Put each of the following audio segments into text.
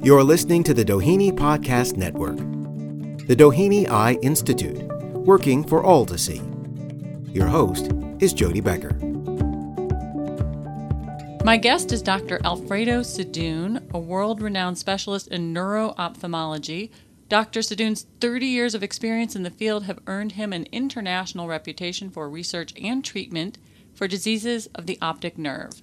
You're listening to the Doheny Podcast Network. The Doheny Eye Institute, working for all to see. Your host is Jody Becker. My guest is Dr. Alfredo Sadun, a world renowned specialist in neuro ophthalmology. Dr. Sadun's 30 years of experience in the field have earned him an international reputation for research and treatment for diseases of the optic nerve.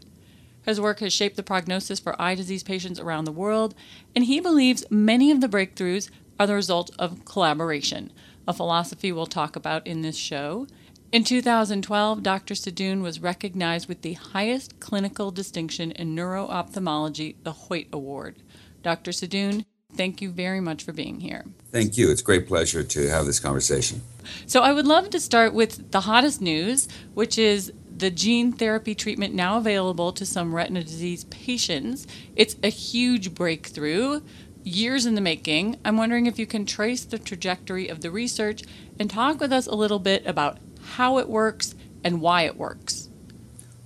His work has shaped the prognosis for eye disease patients around the world, and he believes many of the breakthroughs are the result of collaboration, a philosophy we'll talk about in this show. In 2012, Dr. Sadun was recognized with the highest clinical distinction in neuro ophthalmology, the Hoyt Award. Dr. Sadun, thank you very much for being here. Thank you. It's a great pleasure to have this conversation. So, I would love to start with the hottest news, which is the gene therapy treatment now available to some retina disease patients. It's a huge breakthrough, years in the making. I'm wondering if you can trace the trajectory of the research and talk with us a little bit about how it works and why it works.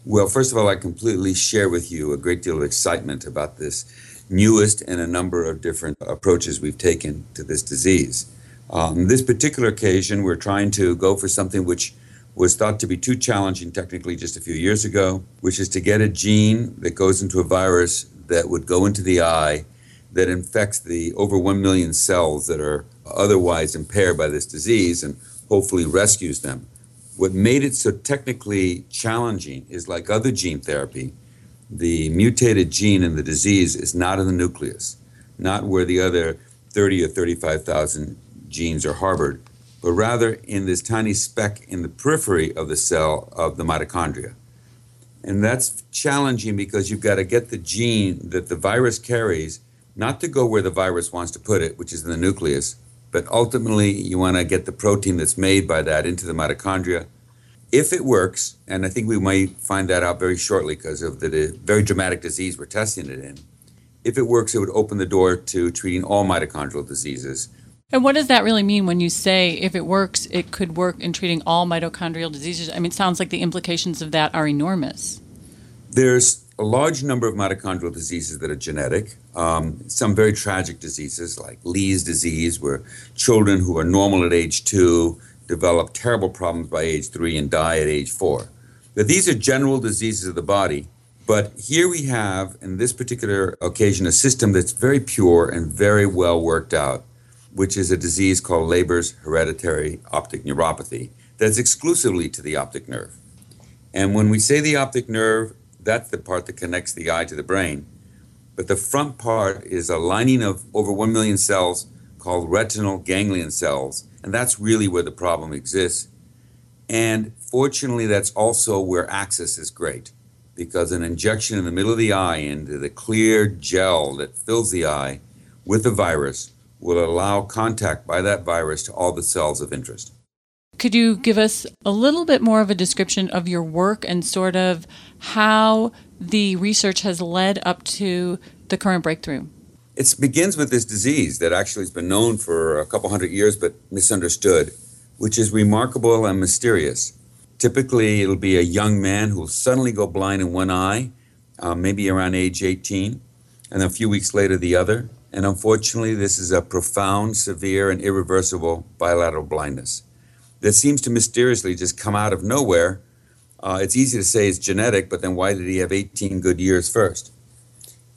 Well, first of all, I completely share with you a great deal of excitement about this newest and a number of different approaches we've taken to this disease. On um, this particular occasion, we're trying to go for something which was thought to be too challenging technically just a few years ago, which is to get a gene that goes into a virus that would go into the eye that infects the over 1 million cells that are otherwise impaired by this disease and hopefully rescues them. What made it so technically challenging is like other gene therapy, the mutated gene in the disease is not in the nucleus, not where the other 30 or 35,000 genes are harbored but rather in this tiny speck in the periphery of the cell of the mitochondria. And that's challenging because you've got to get the gene that the virus carries not to go where the virus wants to put it, which is in the nucleus, but ultimately you want to get the protein that's made by that into the mitochondria. If it works, and I think we might find that out very shortly because of the very dramatic disease we're testing it in, if it works, it would open the door to treating all mitochondrial diseases and what does that really mean when you say if it works, it could work in treating all mitochondrial diseases? I mean, it sounds like the implications of that are enormous. There's a large number of mitochondrial diseases that are genetic. Um, some very tragic diseases like Leigh's disease, where children who are normal at age two develop terrible problems by age three and die at age four. But these are general diseases of the body. But here we have, in this particular occasion, a system that's very pure and very well worked out which is a disease called Leber's hereditary optic neuropathy that's exclusively to the optic nerve. And when we say the optic nerve, that's the part that connects the eye to the brain. But the front part is a lining of over 1 million cells called retinal ganglion cells. And that's really where the problem exists. And fortunately, that's also where access is great because an injection in the middle of the eye into the clear gel that fills the eye with the virus will allow contact by that virus to all the cells of interest. Could you give us a little bit more of a description of your work and sort of how the research has led up to the current breakthrough? It begins with this disease that actually has been known for a couple hundred years but misunderstood, which is remarkable and mysterious. Typically, it'll be a young man who will suddenly go blind in one eye, uh, maybe around age 18, and a few weeks later, the other. And unfortunately, this is a profound, severe, and irreversible bilateral blindness that seems to mysteriously just come out of nowhere. Uh, it's easy to say it's genetic, but then why did he have 18 good years first?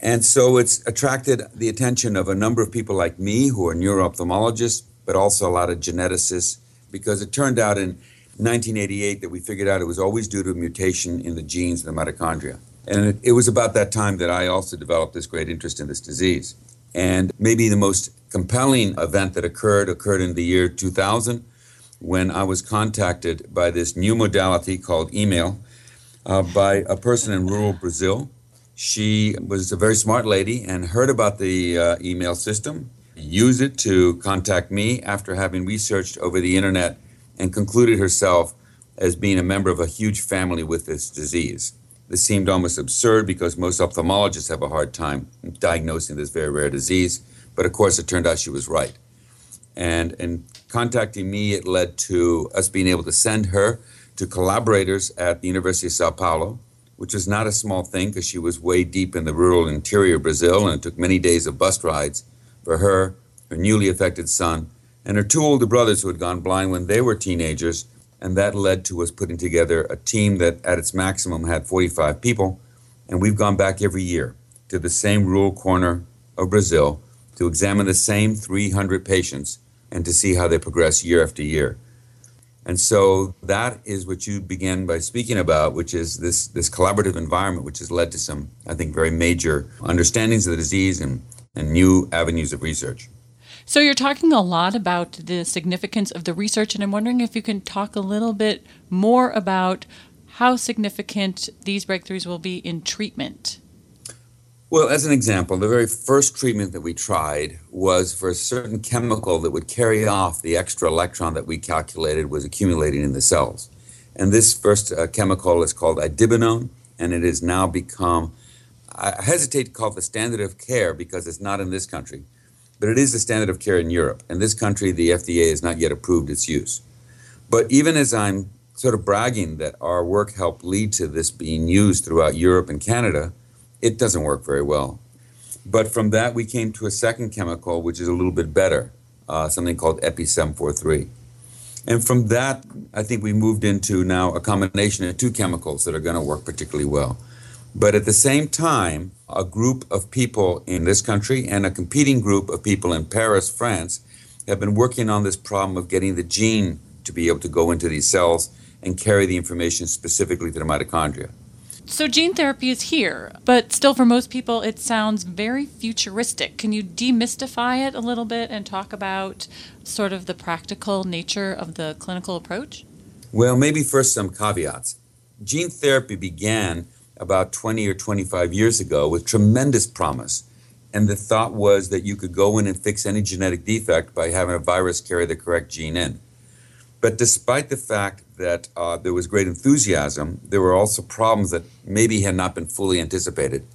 And so it's attracted the attention of a number of people like me who are neuro ophthalmologists, but also a lot of geneticists, because it turned out in 1988 that we figured out it was always due to a mutation in the genes in the mitochondria. And it, it was about that time that I also developed this great interest in this disease. And maybe the most compelling event that occurred occurred in the year 2000 when I was contacted by this new modality called email uh, by a person in rural Brazil. She was a very smart lady and heard about the uh, email system, used it to contact me after having researched over the internet and concluded herself as being a member of a huge family with this disease. This seemed almost absurd because most ophthalmologists have a hard time diagnosing this very rare disease. But of course, it turned out she was right. And in contacting me, it led to us being able to send her to collaborators at the University of Sao Paulo which was not a small thing because she was way deep in the rural interior of Brazil, and it took many days of bus rides for her, her newly affected son, and her two older brothers who had gone blind when they were teenagers. And that led to us putting together a team that at its maximum had 45 people. And we've gone back every year to the same rural corner of Brazil to examine the same 300 patients and to see how they progress year after year. And so that is what you began by speaking about, which is this, this collaborative environment, which has led to some, I think, very major understandings of the disease and, and new avenues of research. So you're talking a lot about the significance of the research, and I'm wondering if you can talk a little bit more about how significant these breakthroughs will be in treatment. Well, as an example, the very first treatment that we tried was for a certain chemical that would carry off the extra electron that we calculated was accumulating in the cells. And this first uh, chemical is called idebenone, and it has now become, I hesitate to call it the standard of care because it's not in this country, but it is the standard of care in Europe. In this country, the FDA has not yet approved its use. But even as I'm sort of bragging that our work helped lead to this being used throughout Europe and Canada, it doesn't work very well. But from that, we came to a second chemical, which is a little bit better, uh, something called Epi-743. And from that, I think we moved into now a combination of two chemicals that are going to work particularly well. But at the same time, a group of people in this country and a competing group of people in Paris, France, have been working on this problem of getting the gene to be able to go into these cells and carry the information specifically to the mitochondria. So, gene therapy is here, but still, for most people, it sounds very futuristic. Can you demystify it a little bit and talk about sort of the practical nature of the clinical approach? Well, maybe first some caveats. Gene therapy began about 20 or 25 years ago with tremendous promise. And the thought was that you could go in and fix any genetic defect by having a virus carry the correct gene in. But despite the fact that uh, there was great enthusiasm, there were also problems that maybe had not been fully anticipated.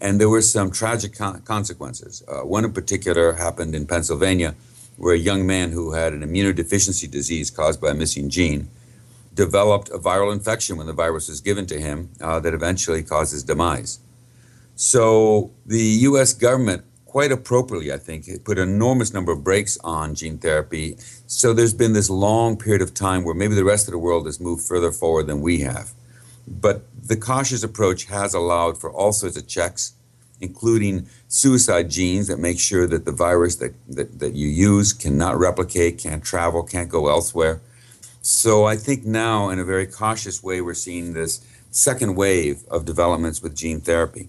And there were some tragic con- consequences. Uh, one in particular happened in Pennsylvania, where a young man who had an immunodeficiency disease caused by a missing gene developed a viral infection when the virus was given to him uh, that eventually caused his demise. So the US government quite appropriately, I think, put an enormous number of brakes on gene therapy. So there's been this long period of time where maybe the rest of the world has moved further forward than we have. But the cautious approach has allowed for all sorts of checks, including suicide genes that make sure that the virus that, that, that you use cannot replicate, can't travel, can't go elsewhere. So I think now, in a very cautious way, we're seeing this second wave of developments with gene therapy.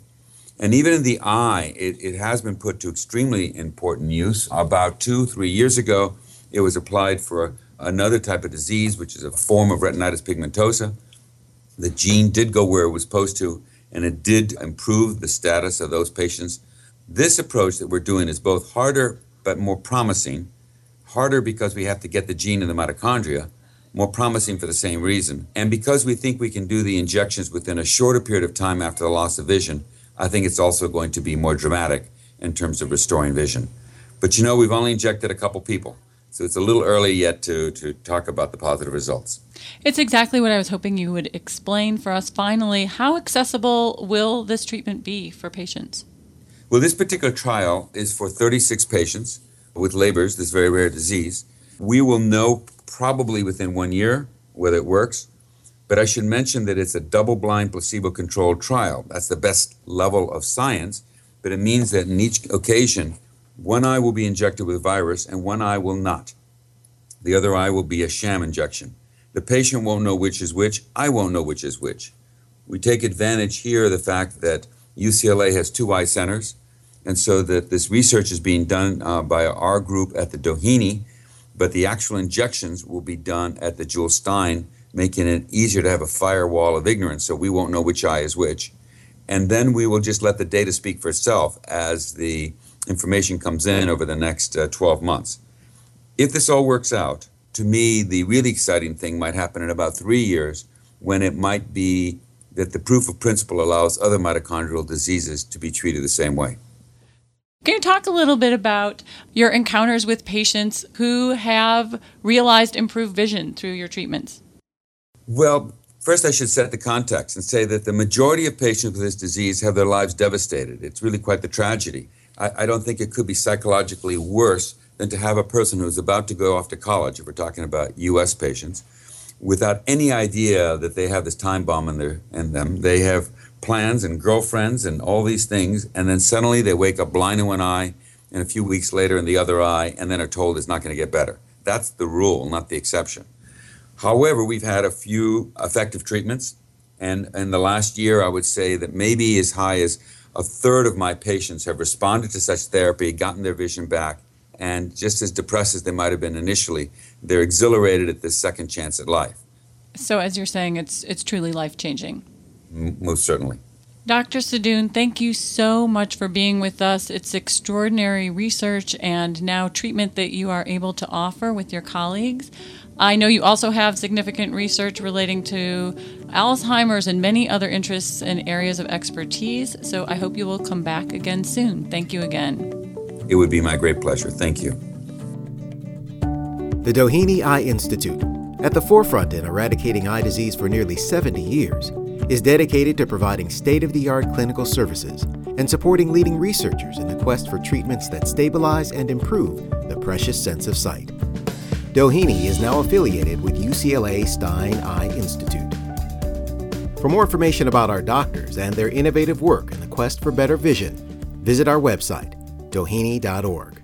And even in the eye, it, it has been put to extremely important use. About two, three years ago, it was applied for another type of disease, which is a form of retinitis pigmentosa. The gene did go where it was supposed to, and it did improve the status of those patients. This approach that we're doing is both harder but more promising. Harder because we have to get the gene in the mitochondria, more promising for the same reason. And because we think we can do the injections within a shorter period of time after the loss of vision, I think it's also going to be more dramatic in terms of restoring vision. But you know, we've only injected a couple people. So it's a little early yet to, to talk about the positive results. It's exactly what I was hoping you would explain for us finally. How accessible will this treatment be for patients? Well, this particular trial is for 36 patients with Leber's, this very rare disease. We will know probably within one year whether it works. But I should mention that it's a double blind, placebo controlled trial. That's the best level of science, but it means that in each occasion, one eye will be injected with virus and one eye will not. The other eye will be a sham injection. The patient won't know which is which. I won't know which is which. We take advantage here of the fact that UCLA has two eye centers, and so that this research is being done uh, by our group at the Doheny, but the actual injections will be done at the Jules Stein making it easier to have a firewall of ignorance so we won't know which eye is which. And then we will just let the data speak for itself as the information comes in over the next uh, 12 months. If this all works out, to me, the really exciting thing might happen in about three years when it might be that the proof of principle allows other mitochondrial diseases to be treated the same way. Can you talk a little bit about your encounters with patients who have realized improved vision through your treatments? Well, First, I should set the context and say that the majority of patients with this disease have their lives devastated. It's really quite the tragedy. I, I don't think it could be psychologically worse than to have a person who's about to go off to college, if we're talking about US patients, without any idea that they have this time bomb in, their, in them. They have plans and girlfriends and all these things, and then suddenly they wake up blind in one eye, and a few weeks later in the other eye, and then are told it's not going to get better. That's the rule, not the exception. However, we've had a few effective treatments, and in the last year, I would say that maybe as high as a third of my patients have responded to such therapy, gotten their vision back, and just as depressed as they might have been initially, they're exhilarated at this second chance at life. So, as you're saying, it's it's truly life changing. M- most certainly. Dr. Sadun, thank you so much for being with us. It's extraordinary research and now treatment that you are able to offer with your colleagues. I know you also have significant research relating to Alzheimer's and many other interests and areas of expertise, so I hope you will come back again soon. Thank you again. It would be my great pleasure. Thank you. The Doheny Eye Institute, at the forefront in eradicating eye disease for nearly 70 years, is dedicated to providing state of the art clinical services and supporting leading researchers in the quest for treatments that stabilize and improve the precious sense of sight. Doheny is now affiliated with UCLA Stein Eye Institute. For more information about our doctors and their innovative work in the quest for better vision, visit our website, doheny.org.